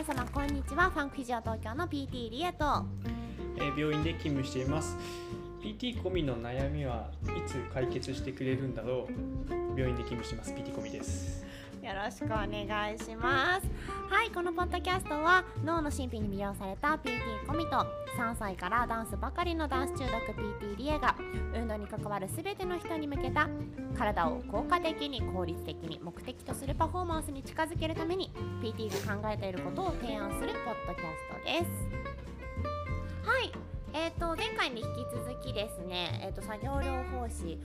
皆様こんにちは。ファンクフィジオ東京の PT リエと。えー病院で勤務しています。PT 込みの悩みはいつ解決してくれるんだろう。病院で勤務してます。PT 込みです。よろしくお願いします。はいこのポッドキャストは脳の神秘に魅了された PT コミと3歳からダンスばかりのダンス中毒 PT リエが運動に関わる全ての人に向けた体を効果的に効率的に目的とするパフォーマンスに近づけるために PT が考えていることを提案するポッドキャストです。はい。えー、と前回に引き続きですね、えー、と作業療法士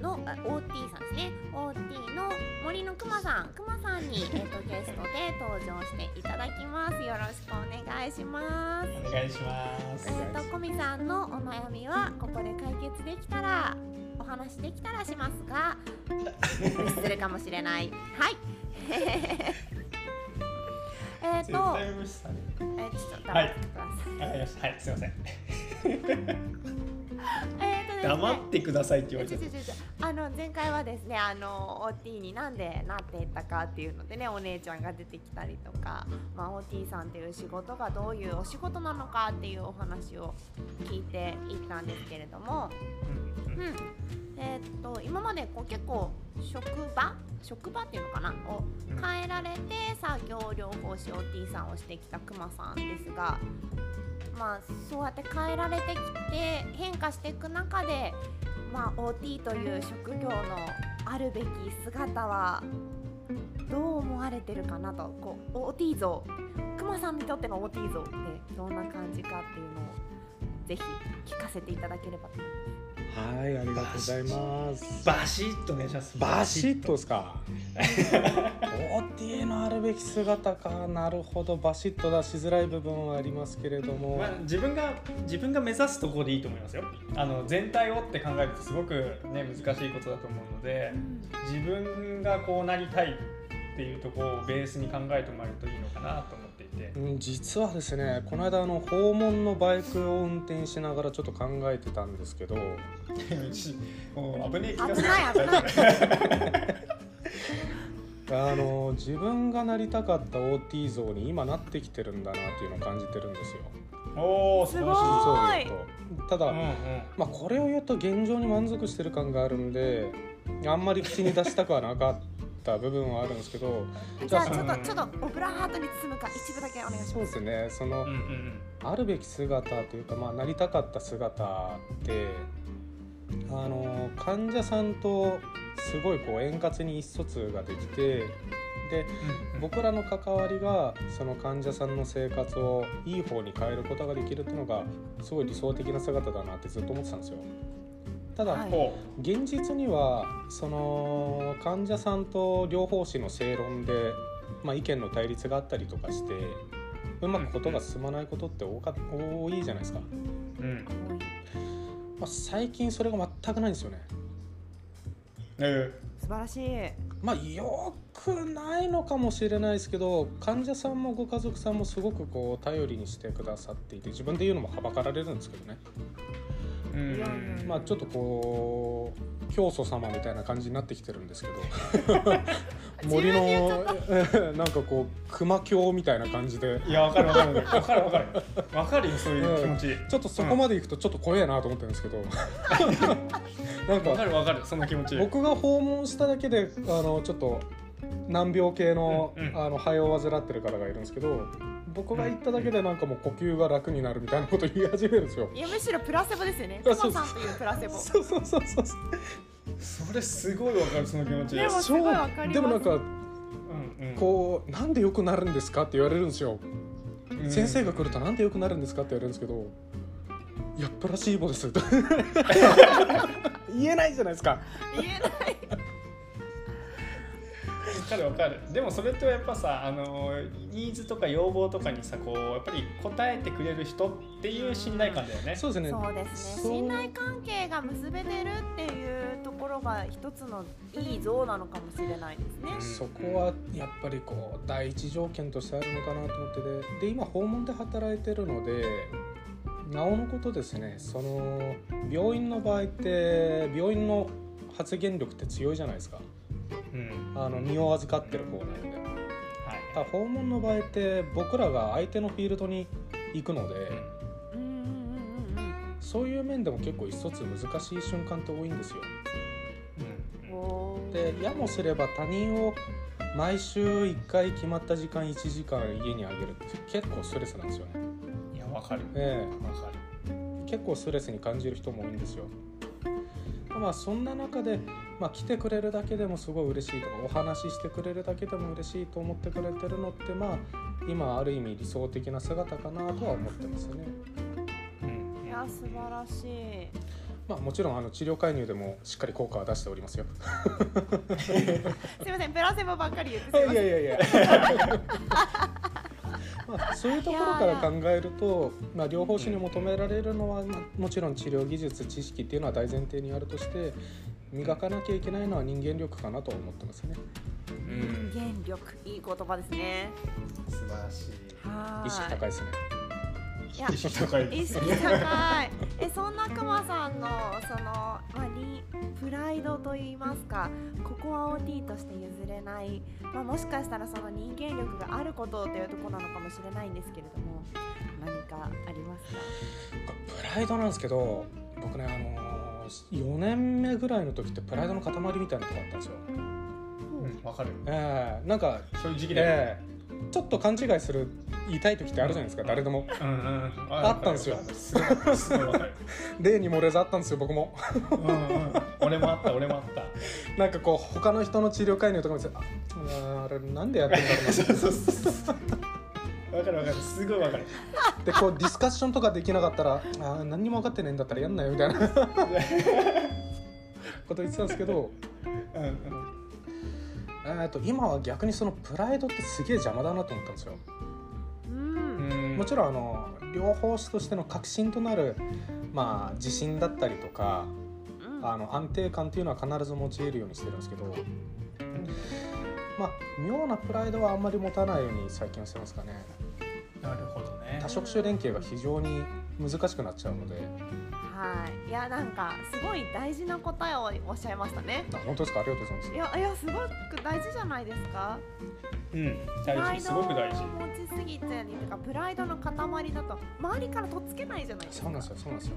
のあ OT さんですね。OT の森のくまさん。くまさんに、えー、とゲストで登場していただきます。よろしくお願いします。お願いします。えー、とこみさんのお悩みはここで解決できたらお話できたらしますがするかもしれない。はい。えっとえー、ちょっと黙ってください、わかりました。はい。すいません黙ってくださいって言われてあの前回はですねあの OT になんでなっていったかっていうのでねお姉ちゃんが出てきたりとか、まあ、OT さんっていう仕事がどういうお仕事なのかっていうお話を聞いていったんですけれども、うんえーっと今までこう結構職場職場っていうのかな？を変えられて作業療法士 OT さんをしてきたくまさんですがまあそうやって変えられてきて変化していく中で、まあ、OT という職業のあるべき姿はどう思われてるかなとこう OT 像くまさんにとっての OT 像ってどんな感じかっていうのをぜひ聞かせていただければと思います。はい、ありがとうございます。バシッとお願いしますバシッとですか？OT のあるべき姿か、なるほど、バシッと出しづらい部分はありますけれども。まあ、自分が自分が目指すところでいいと思いますよあの全体をって考えるとすごくね難しいことだと思うので自分がこうなりたいっていうところをベースに考えてもらえるといいのかなと思ってうん実はですね、この間あの訪問のバイクを運転しながらちょっと考えてたんですけど、もう危ねえ気がす危るない危ない。あの自分がなりたかった OT 像に今なってきてるんだなっていうのを感じてるんですよ。おお素晴らしいすごい。そう言うと。ただ、うんうん。まあ、これを言うと現状に満足してる感があるんであんまり口に出したくはなかった部分はあるんですけどじゃあちょっとちょっとオブラートに包むか一部だけお願いしま。そうですすねその、うんうんあるべき姿というか、まあ、なりたかった姿ってあの患者さんとすごいこう円滑に意思疎通ができてでうん僕らの関わりがその患者さんの生活をいい方に変えることができるっていうのがすごい理想的な姿だなってずっと思ってたんですよ。ただ、はい。ほ現実にはその患者さんと療法士の正論で、まあ、意見の対立があったりとかしてうまくことが進まないことって多か多いじゃないですか、ううん。まあ、最近それが全くないんですよね。え素晴らしい。まあよくないのかもしれないですけど患者さんもご家族さんもすごくこう頼りにしてくださっていて自分で言うのもはばかられるんですけどね。ーうん。まあちょっとこう教祖様みたいな感じになってきてるんですけど。森の なんかこう熊教みたいな感じで。いやわかるわかる。わかるわかる。わかるよそういう気持ち。ちょっとそこまで行くとちょっと怖えなと思ってるんですけど、なんわかかるわかるその気持ち。僕が訪問しただけであのちょっと難病系の,、うんうん。あの肺を患ってる方がいるんですけど僕が行っただけでなんかもう呼吸が楽になるみたいなこと言い始めるんですよ。いやむしろプラセボですよね。あそう。クマさんというプラセボ。そうそうそうそう。それすごいわかるその気持ち。でもすごいわかります。でもなんかうんうん。こうなんで良くなるんですかって言われるんですよ、うん。先生が来るとなんで良くなるんですかって言われるんですけどいやプラシーボです。と 言えないじゃないですか。言えない。わかるわかる。でもそれってやっぱさあのニーズとか要望とかにさこうやっぱり答えてくれる人っていう信頼感だよね。そうですね。そうですね。信頼関係が結べてるっていうところが一つのいい像なのかもしれないですね。そこはやっぱりこう第一条件としてあるのかなと思っててで今訪問で働いてるのでなおのことですねその病院の場合って病院の発言力って強いじゃないですか。うんあの身を預かってる方なので。はい。訪問の場合って僕らが相手のフィールドに行くので、うん。うんうんうんうんそういう面でも結構一つ難しい瞬間って多いんですよ。でやもすれば他人を毎週1回決まった時間1時間家にあげるって結構ストレスなんですよね。いやわかる。えわかる。え結構ストレスに感じる人も多いんですよ。まあそんな中で、まあ、来てくれるだけでもすごい嬉しいとかお話ししてくれるだけでも嬉しいと思ってくれてるのってまあ今ある意味理想的な姿かなとは思ってますね。うんいや素晴らしいまあもちろんあの治療介入でもしっかり効果は出しておりますよ。すいませんプラセボばっかり言ってすいやいやいや。まあ、そういうところから考えると、まあ、療法士に求められるのは、まあ、もちろん治療技術知識っていうのは大前提にあるとして磨かなきゃいけないのは人間力かなとは思ってますね。うん人間力いい言葉ですね。素晴らしい。はーい。意識高いですね。いや意識高い意識高い。えそんなくまさんのその、まあ、にプライドといいますかここは OT として譲れない、まあ、もしかしたらその人間力があることというところなのかもしれないんですけれども何かありますか？プライドなんですけど僕ねあの4年目ぐらいの時ってプライドの塊みたいなとこあったんですよ。うん。わかる。ええなんかそういう時期だよね。ええちょっと勘違いする言いたい時ってあるじゃないですか誰でも。うんうん。あったんですよ。例に漏れずあったんですよ僕も。うんうん俺もあった俺もあった。なんかこう他の人の治療介入とか見てあああれなんでやってんだろうな すごいわかる。でこうディスカッションとかできなかったら「あー何にも分かってねえんだったらやんなよ」みたいな。こと言ってたんですけど。うんうん。えーと今は逆にそのプライドってすげえ邪魔だなと思ったんですよ。うん。うんもちろんあの療法士としての核心となる、まあ、自信だったりとかうん。あの安定感っていうのは必ず用いるようにしてるんですけど、まあ、妙なプライドはあんまり持たないように最近はしてますかね。なるほどね。多職種連携が非常に難しくなっちゃうので。はい。いやなんかすごい大事な答えをおっしゃいましたね。あ本当ですか？ありがとうございます。いやいやすごく大事じゃないですか？うん大事すごく大事。プライドを持ちすぎてるとかプライドの塊だと周りからとっつけないじゃないですか。そうなんですよそうなんですよ。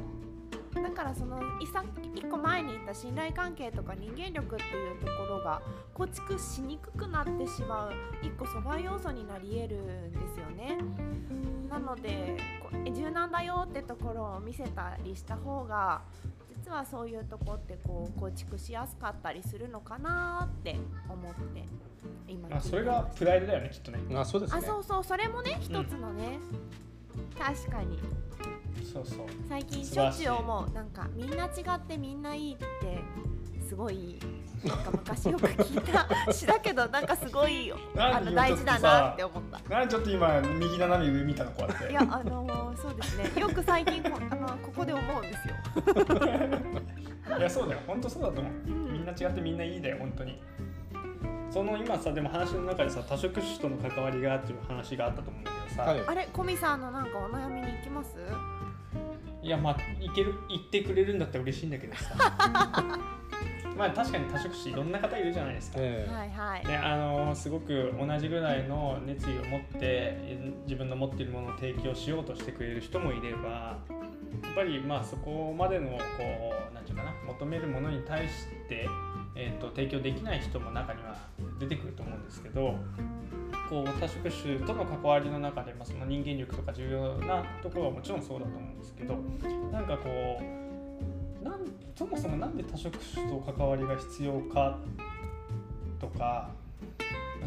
だからそのいさ一個前に言った信頼関係とか人間力っていうところが構築しにくくなってしまう一個阻害要素になり得るんですよね。なのでこうえ柔軟だよってところを見せたりした方が実はそういうとこってこう構築しやすかったりするのかなって思って今あそれがプライドだよねきっとね。あそうですね。あそうそうそれもね一つのね、確かに。そうそう。最近しょっちゅう思う。なんかみんな違ってみんないいってすごいなんか昔よく聞いた詩だけどなんかすごいあの大事だなって思った。なんでちょっと今右斜め上見たのこうやって。いやあのーそうですね。よく最近こあのここで思うんですよ。いやそうだよ。本当そうだと思う。うん。みんな違ってみんないいだよ本当に。その今さでも話の中でさ多職種との関わりがっていう話があったと思うんだけどさ、はい。あれ？コミさんのなんかお悩みに行きます？いやまあいける言ってくれるんだったら嬉しいんだけどさ まあ確かに多職種いろんな方いるじゃないですか、ええはいはい。ね、あのすごく同じぐらいの熱意を持って自分の持っているものを提供しようとしてくれる人もいればやっぱりまあそこまでのこうなんていうかな求めるものに対して、えー、と提供できない人も中には出てくると思うんですけどこう多職種との関わりの中で、まあ、その人間力とか重要なところはもちろんそうだと思うんですけどなんかこうなんそもそもなんで多職種と関わりが必要か？とか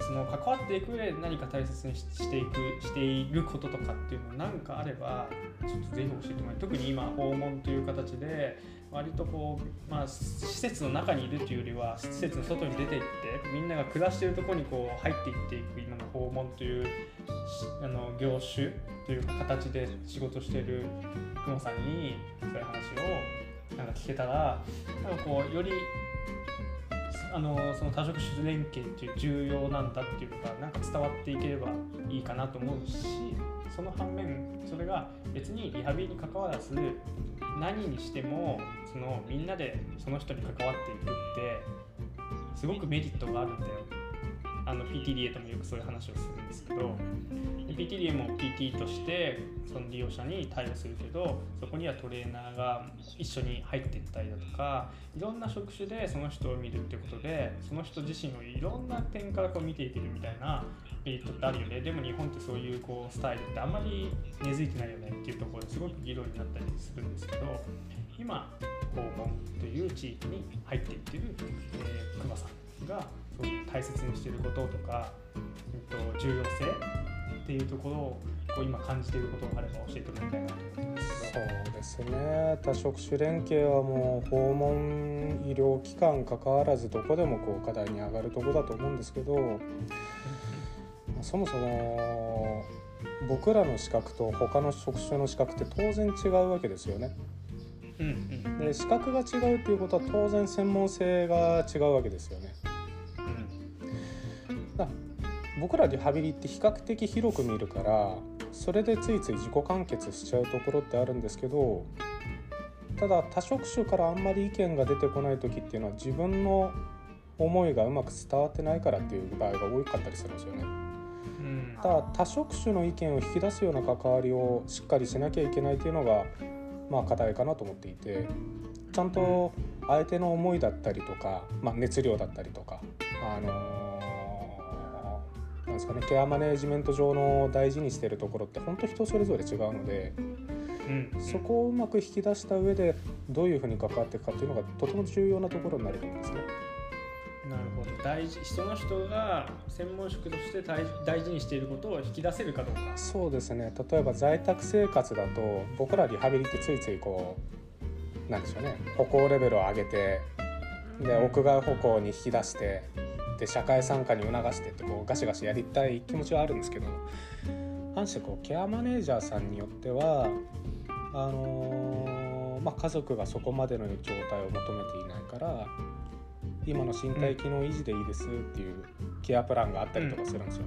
その関わっていく上で何か大切にしていくしていることとかっていうのなんかあればちょっとぜひ教えてもらい特に今訪問という形で割とこう、まあ、施設の中にいるというよりは施設の外に出ていってみんなが暮らしてるとこにこう入っていっていく今の訪問というあの業種というか形で仕事してる久保さんにそういう話をなんか聞けたらなんかこうよりあのその多職種連携っていう重要なんだっていうのがなんか伝わっていければいいかなと思うしその反面それが別にリハビリに関わらず何にしてもそのみんなでその人に関わっていくってすごくメリットがあるんだよ。あの PTDA ともよくそういう話をするんですけど PTDA も PT としてその利用者に対応するけどそこにはトレーナーが一緒に入っていったりだとかいろんな職種でその人を見るってことでその人自身をいろんな点からこう見ていけるみたいなメリットってあるよね。でも日本ってそういうこうスタイルってあんまり根付いてないよねっていうところですごく議論になったりするんですけど今訪問という地域に入っていってる、えー、熊さんがそういう大切にしていることとか、えっと、重要性っていうところをこう今感じていることがあれば教えてもらいたいなと思ってますそうですね多職種連携はもう訪問医療機関関わらずどこでもこう課題に上がるところだと思うんですけどそもそも僕らの資格と他の職種の資格って当然違うわけですよね。うんうんで資格が違うっていうことは当然専門性が違うわけですよね。だ僕らリハビリって比較的広く見るからそれでついつい自己完結しちゃうところってあるんですけどただ多職種からあんまり意見が出てこない時っていうのは自分の思いがうまく伝わってないからっていう場合が多かったりするんですよね。うんただ多職種の意見を引き出すような関わりをしっかりしなきゃいけないというのがまあ課題かなと思っていてちゃんと相手の思いだったりとか、まあ、熱量だったりとかあのーなんですかねケアマネージメント上の大事にしてるところって本当人それぞれ違うのでうん。うんそこをうまく引き出した上でどういうふうに関わっていくかっていうのがとても重要なところになると思うんですね。なるほど。大事その人が専門職として大大事にしていることを引き出せるかどうか。そうですね。例えば在宅生活だと僕らリハビリってついついこうなんでしょうね歩行レベルを上げてで屋外歩行に引き出してで社会参加に促してってこうガシガシやりたい気持ちはあるんですけど反してこうケアマネージャーさんによってはあのーまあ、家族がそこまでの状態を求めていないから今の身体機能維持でいいですっていうケアプランがあったりとかするんですよ。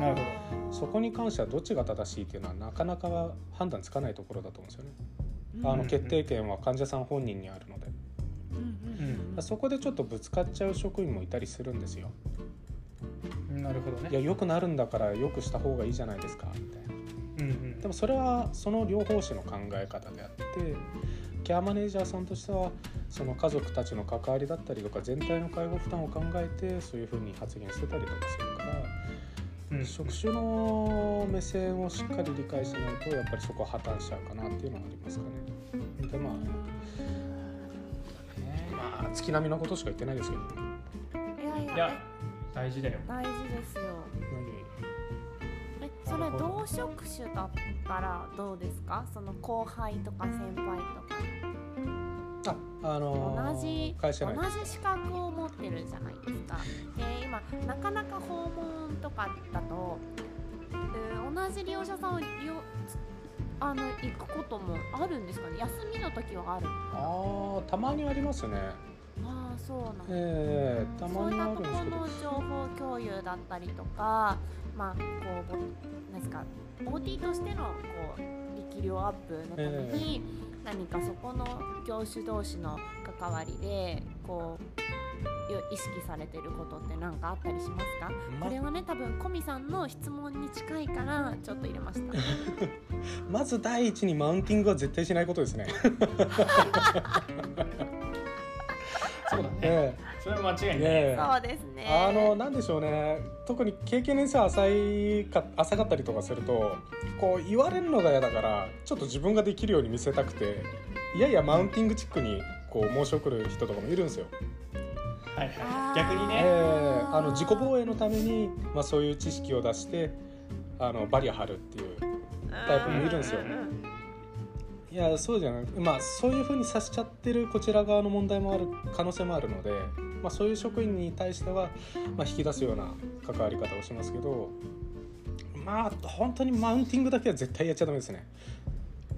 なるほそこに関してはどっちが正しいっていうのはなかなか判断つかないところだと思うんですよね。あうんの決定権は患者さん本人にあるので、うんそこでちょっとぶつかっちゃう職員もいたりするんですよ。なるほどねいや良くなるんだから良くした方がいいじゃないですかみたいな。うんうんでもそれはその両方種の考え方であってケアマネージャーさんとしてはその家族たちの関わりだったりとか全体の介護負担を考えてそういうふうに発言してたりとかするから。うん職種の目線をしっかり理解しないとやっぱりそこは破綻しちゃうかなっていうのはありますかね。でまあ、まあ月並みのことしか言ってないですけど、いやいや。いや大事だよ。大事ですよ。えそれ同職種だったらどうですか？その後輩とか先輩とか。ああのー同じ会社内同じ資格を持ってるじゃないですか。で今なかなか訪問とかだと、えー同じ利用者さんを利用あの行くこともあるんですかね。休みの時はある。あーたまにありますね。ああそうなんだ。ええたまにあるんですけど。そういったところの情報共有だったりとかまあこうぼなんですか OT としてのこう力量アップのために、何かそこの業種同士の関わりでこうよ意識されてることって何かあったりしますか、まこれはね多分コミさんの質問に近いからちょっと入れました。まず第一にマウンティングは絶対しないことですね。そうだね。えそれは間違いない、えねえ。そうですね。あのなんでしょうね。特に経験年数浅いか浅かったりとかするとこう言われるのが嫌だからちょっと自分ができるように見せたくていやいやマウンティングチックにこう申し送る人とかもいるんですよ。はい逆にね、えあの自己防衛のために、まあ、そういう知識を出してあのバリア張るっていうタイプもいるんですよ。いやそうじゃないまあそういうふうにさせちゃってるこちら側の問題もある可能性もあるので、まあ、そういう職員に対しては、まあ、引き出すような関わり方をしますけどまあ本当にマウンティングだけは絶対やっちゃダメですね。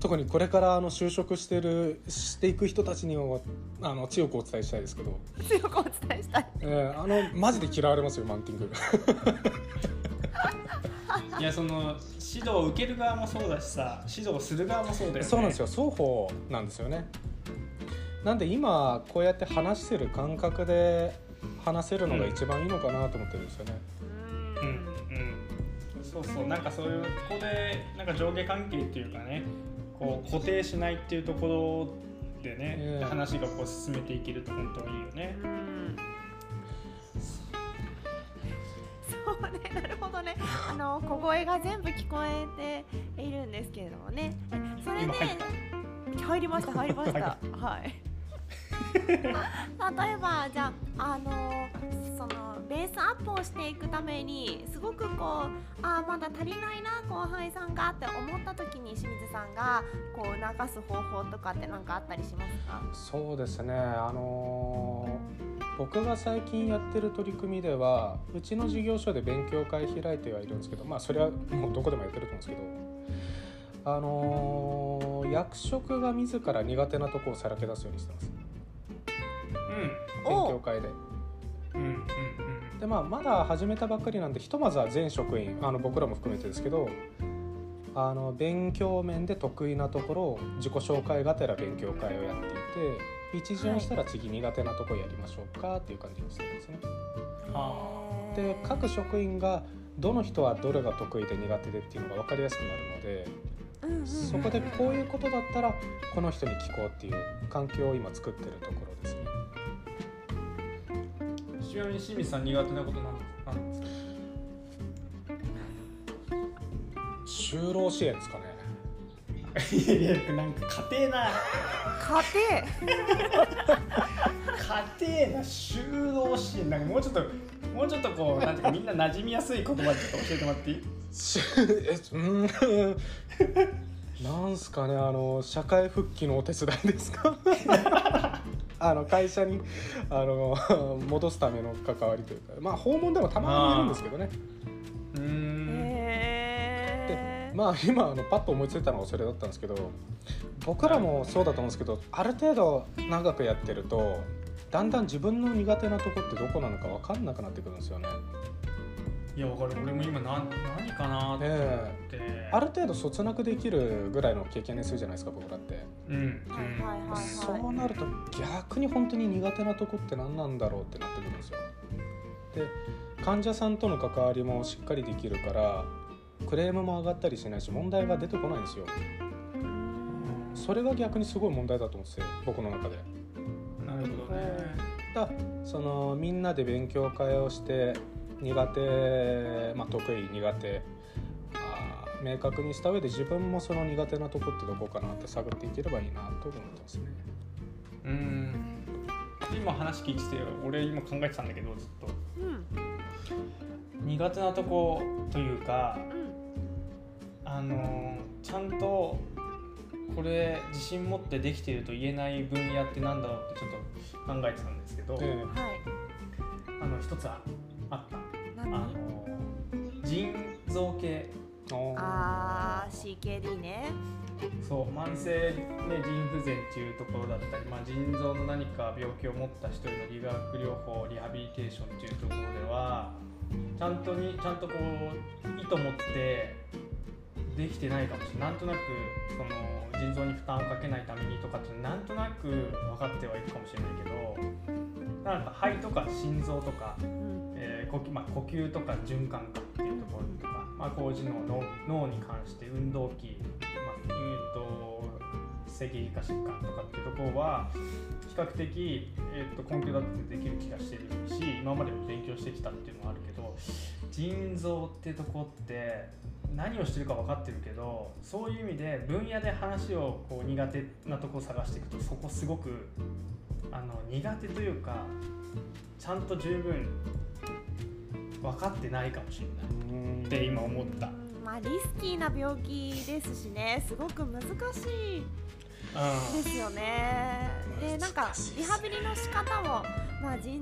特にこれからあの就職してるしていく人たちにはあの強くお伝えしたいですけど、強くお伝えしたい。えーあのマジで嫌われますよマウンティング。いやその指導を受ける側もそうだしさ指導する側もそうだよね。そうなんですよ。双方なんですよね。なんで今こうやって話してる感覚で話せるのが一番いいのかなと思ってるんですよね。ううんん。うん。そうそう。なんかそういうここでなんか上下関係っていうかねこう固定しないっていうところでね、ええ話がこう進めていけると本当にいいよね。うんそうね、なるほどね。あの小声が全部聞こえているんですけれどもね。えそれで今入りました入りました。はい。例えばじゃああのそのベースアップをしていくためにすごくこうあーまだ足りないな後輩さんがって思った時に清水さんがこう促す方法とかって何かあったりしますか？そうですねあのー僕が最近やってる取り組みではうちの事業所で勉強会開いてはいるんですけどまあそれはもうどこでもやってると思うんですけどあのー役職が自ら苦手なとこをさらけ出すようにしてます勉お強会で。うん。うん。うん。でまあ、まだ始めたばっかりなんでひとまずは全職員あの僕らも含めてですけどあの勉強面で得意なところを自己紹介がてら勉強会をやっていて一巡したら次苦手なところやりましょうかっていう感じにしてるんですね。あで各職員がどの人はどれが得意で苦手でっていうのが分かりやすくなるのでうんうんうん。そこでこういうことだったらこの人に聞こうっていう環境を今作ってるところですね。ちなみに清水さん苦手なことなんなんですか？就労支援ですかね。いやいやなんか家庭な家家庭な就労支援。なんかもうちょっともうちょっとこうなんていうかみんな馴染みやすい言葉でちょっと教えてもらっていい？し えうん。なんすかねあの社会復帰のお手伝いですか？あの会社にあの戻すための関わりというかまあ訪問でもたまにいるんですけどねうー庭。んへえ。まあ今あのパッと思いついたのがそれだったんですけど僕らもそうだと思うんですけどある程度長くやってるとだんだん自分の苦手なとこってどこなのか分かんなくなってくるんですよね。いやわかる俺も今なん何かなって思って、ある程度そつなくできるぐらいの経験でするじゃないですか僕らって。うんうんはいはいはいはい。そうなると逆に本当に苦手なとこって何なんだろうってなってくるんですよ。で患者さんとの関わりもしっかりできるからクレームも上がったりしないし問題が出てこないんですよ。それが逆にすごい問題だと思ってて僕の中で。なるほどねだそのみんなで勉強会をして苦手、まあ、得意苦手明確にした上で自分もその苦手なとこってどこかなって探っていければいいなと思ってますね。うん今話聞いてて俺今考えてたんだけどずっとうん苦手なとこというかうんあのーちゃんとこれ自信持ってできていると言えない分野ってなんだろうってちょっと考えてたんですけど、えはい。あの一つああったあ何？の腎臓系。えあああ CKD ね。そう慢性、ね、腎不全っていうところだったり、まあ、腎臓の何か病気を持った人への理学療法リハビリテーションっていうところではちゃんとにちゃんとこう意図持ってできてないかもしれない。なんとなくその腎臓に負担をかけないためにとかってなんとなく分かってはいるかもしれないけどなんか肺とか心臓とかうんえー呼吸まあ、呼吸とか循環かっていうところとか、まあ、高次脳脳脳に関して運動器、まあ、えーと赤外化疾患とかっていうところは比較的、えー、と根拠だってできる気がしてるし今までも勉強してきたっていうのはあるけど腎臓ってとこって何をしてるか分かってるけどそういう意味で分野で話をこう苦手なとこを探していくとそこすごくあの苦手というかちゃんと十分分かってないかもしれないうんって今思った。うんまあリスキーな病気ですしねすごく難しいですよね。でなんかリハビリの仕方もまあ腎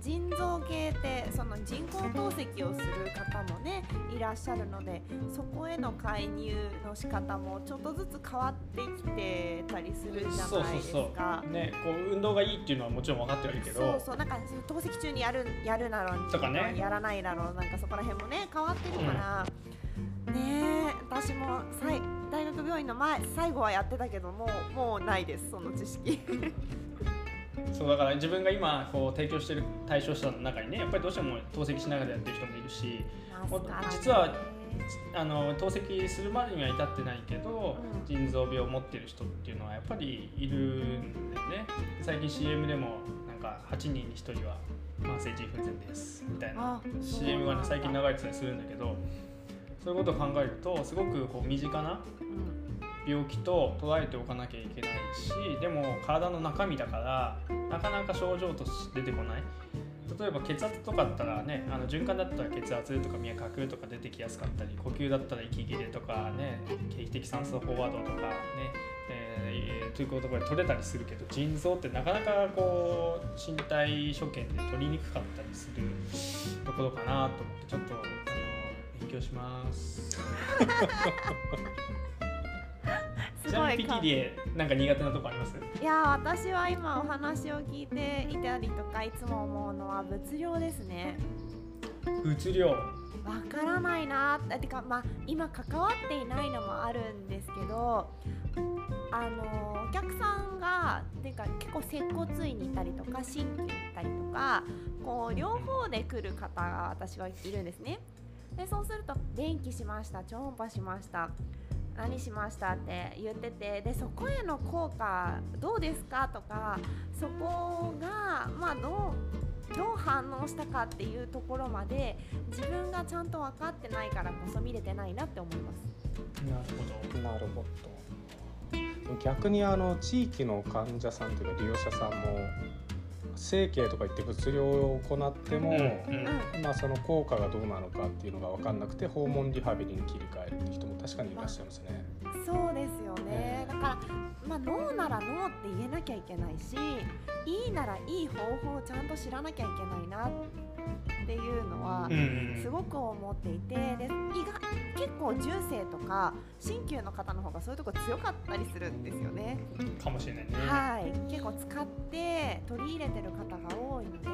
腎臓系ってその人工透析をする方もねいらっしゃるのでそこへの介入の仕方もちょっとずつ変わってきてたりするじゃないですか。うねこう運動がいいっていうのはもちろん分かってはいるけど。そうそうなんか透析中にやるやるなろうとかね。やらないだろう。なんかそこら辺もね変わってるから、ねえ私もさい大学病院の前最後はやってたけどもうもうないですその知識そうだから自分が今こう提供してる対象者の中にねやっぱりどうしても透析しながらやってる人もいるし実はあの透析するまでには至ってないけど、うん。腎臓病を持ってる人っていうのはやっぱりいるんだよね。最近 CM でもなんか8人に1人は慢性腎不全ですみたいな。CM がね最近流れてたりするんだけどそういうことを考えるとすごくこう身近なうん病気と捉えておかなきゃいけないしでも体の中身だからなかなか症状として出てこない例えば血圧とかだったらねあの循環だったら血圧とか脈拍とか出てきやすかったり呼吸だったら息切れとかね経気的酸素飽和度とかね、えーということが取れたりするけど腎臓ってなかなかこう身体所見で取りにくかったりするところかなと思ってちょっとあの勉強します。すちなみにごいか PT でなんか苦手なとこあります？いや私は今お話を聞いていたりとかいつも思うのは物量ですね。物量？わからないなってかまあ今関わっていないのもあるんですけどあのお客さんがてか結構接骨院に行ったりとか鍼灸に行ったりとかこう両方で来る方が私はいるんですね。でそうすると電気しました超音波しました何しました？って言っててでそこへの効果どうですか？とかそこがまあどうどう反応したかっていうところまで自分がちゃんと分かってないからこそ見れてないなって思います。なるほど。なるほど。逆にあの地域の患者さんというか利用者さんも整形とか言って物量を行っても、うんうん。まあ、その効果がどうなのかっていうのが分かんなくて訪問リハビリに切り替えるっていう人も確かにいらっしゃいますね。そうですよねだから、まあ、ノーならノーって言えなきゃいけないしいいならいい方法をちゃんと知らなきゃいけないなっていうのはうんうんすごく思っていてで意外結構重生とか鍼灸の方の方がそういうとこ強かったりするんですよね。かもしれないね。はい、結構使って取り入れてる方が多いので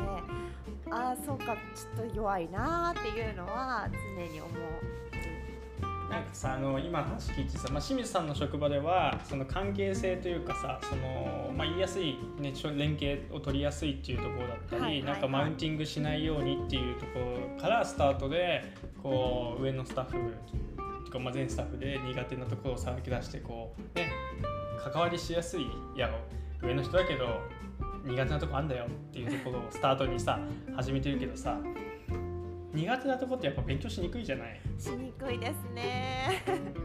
ああそうかちょっと弱いなーっていうのは常に思う。なんかさあの今話聞いてさ、まあ、清水さんの職場ではその関係性というかさその、まあ、言いやすい、ね、連携を取りやすいっていうところだったり、はいはいはい。なんかマウンティングしないようにっていうところからスタートでこう上のスタッフとか、まあ、全スタッフで苦手なところをさらけ出してこうね関わりしやすいいや上の人だけど苦手なとこあんだよっていうところをスタートにさ始めてるけどさ苦手なとこってやっぱ勉強しにくいじゃない。しにくいですね。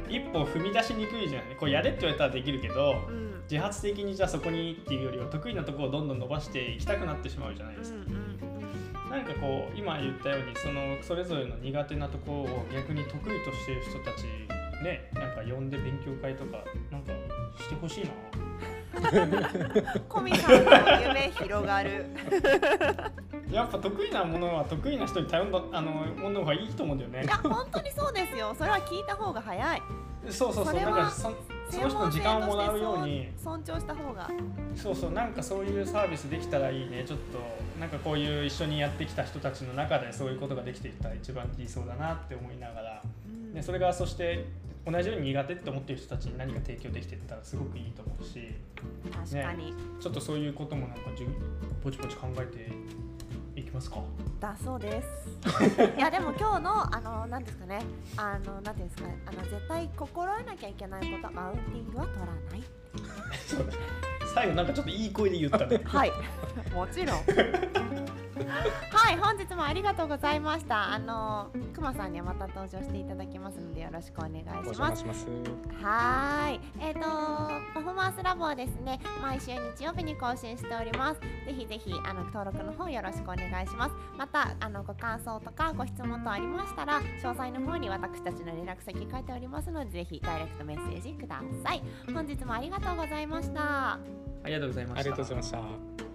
一歩踏み出しにくいじゃない。こうやれって言われたらできるけどうん。うん自発的にじゃあそこにっていうよりは得意なところをどんどん伸ばしていきたくなってしまうじゃないですか、うんなんかこう今言ったようにそのそれぞれの苦手なところを逆に得意としている人たちねなんか呼んで勉強会とかなんかしてほしいな。コミさんの夢広がる。やっぱ得意なものは得意な人に頼んだあのものがいいと思うんだよね。いや本当にそうですよ。それは聞いた方が早い。そうそうそう。それはだからそその人の時間をもらうように。尊重した方が。そうそう。なんかそういうサービスできたらいいね。ちょっとなんかこういう一緒にやってきた人たちの中でそういうことができていったら一番理想だなって思いながら、うん。ね、それがそして同じように苦手って思ってる人たちに何か提供できていったらすごくいいと思うし。確かに、ちょっとそういうこともなんかじゅポチポチ考えていきますか？だそうです。いやでも今日のあのなんですかねあのなんていうんですかねあの絶対心得なきゃいけないことマウンティングは取らない。最後なんかちょっといい声で言ったねはい、もちろん。はい、本日もありがとうございました。あのくまさんにはまた登場していただきますのでよろしくお願いおします。邪魔します。はーい、えっ、とパフォーマンスラボはですね毎週日曜日に更新しております。ぜひぜひあの登録の方よろしくお願いします。またあのご感想とかご質問等ありましたら詳細の方に私たちの連絡先書いておりますのでぜひダイレクトメッセージください。本日もありがとうございました。ありがとうございましたありがとうございました。